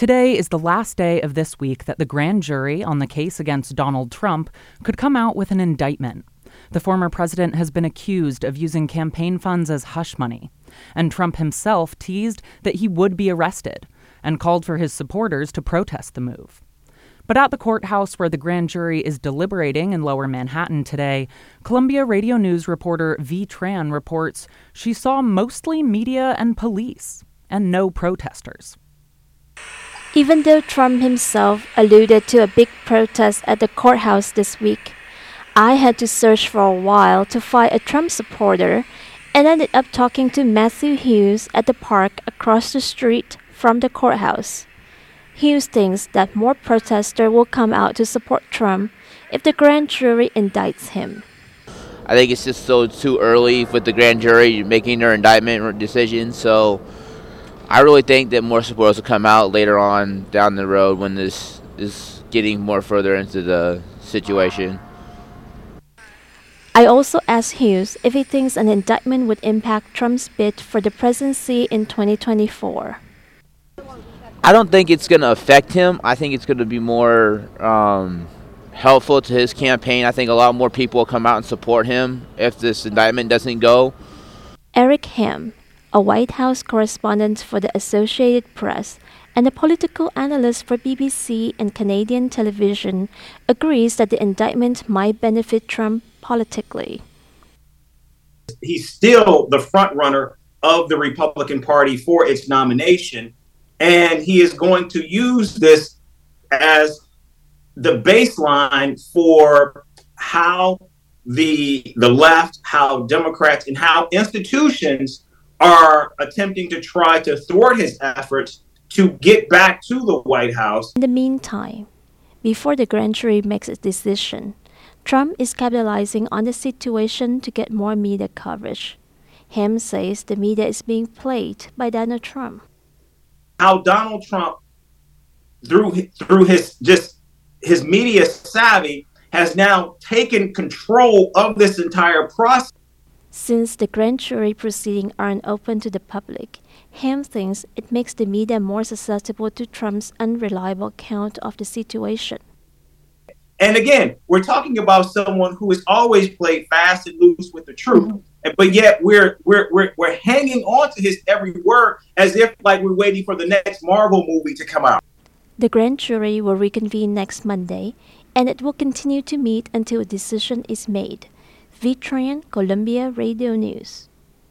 Today is the last day of this week that the grand jury on the case against Donald Trump could come out with an indictment. The former president has been accused of using campaign funds as hush money, and Trump himself teased that he would be arrested and called for his supporters to protest the move. But at the courthouse where the grand jury is deliberating in lower Manhattan today, Columbia Radio News reporter Vi Tran reports she saw mostly media and police, and no protesters. Even though Trump himself alluded to a big protest at the courthouse this week, I had to search for a while to find a Trump supporter and ended up talking to Matthew Hughes at the park across the street from the courthouse. Hughes thinks that more protesters will come out to support Trump if the grand jury indicts him. I think it's just so too early with the grand jury making their indictment decision, so I really think that more supporters will come out later on down the road when this is getting more further into the situation. I also asked Hughes if he thinks an indictment would impact Trump's bid for the presidency in 2024. I don't think it's going to affect him. I think it's going to be more um, helpful to his campaign. I think a lot more people will come out and support him if this indictment doesn't go. Eric Ham, a White House correspondent for the Associated Press and a political analyst for BBC and Canadian television, agrees that the indictment might benefit Trump politically. He's still the frontrunner of the Republican Party for its nomination, and he is going to use this as the baseline for how the the left, how Democrats, and how institutions are attempting to try to thwart his efforts to get back to the White House. In the meantime, before the grand jury makes its decision, Trump is capitalizing on the situation to get more media coverage. Ham says the media is being played by Donald Trump. How Donald Trump, through through his just his media savvy, has now taken control of this entire process. Since the grand jury proceedings aren't open to the public, Ham thinks it makes the media more susceptible to Trump's unreliable account of the situation. And again, we're talking about someone who has always played fast and loose with the truth. Mm-hmm. But yet we're, we're we're we're hanging on to his every word as if like we're waiting for the next Marvel movie to come out. The grand jury will reconvene next Monday and it will continue to meet until a decision is made. Vi Tran, Columbia Radio News.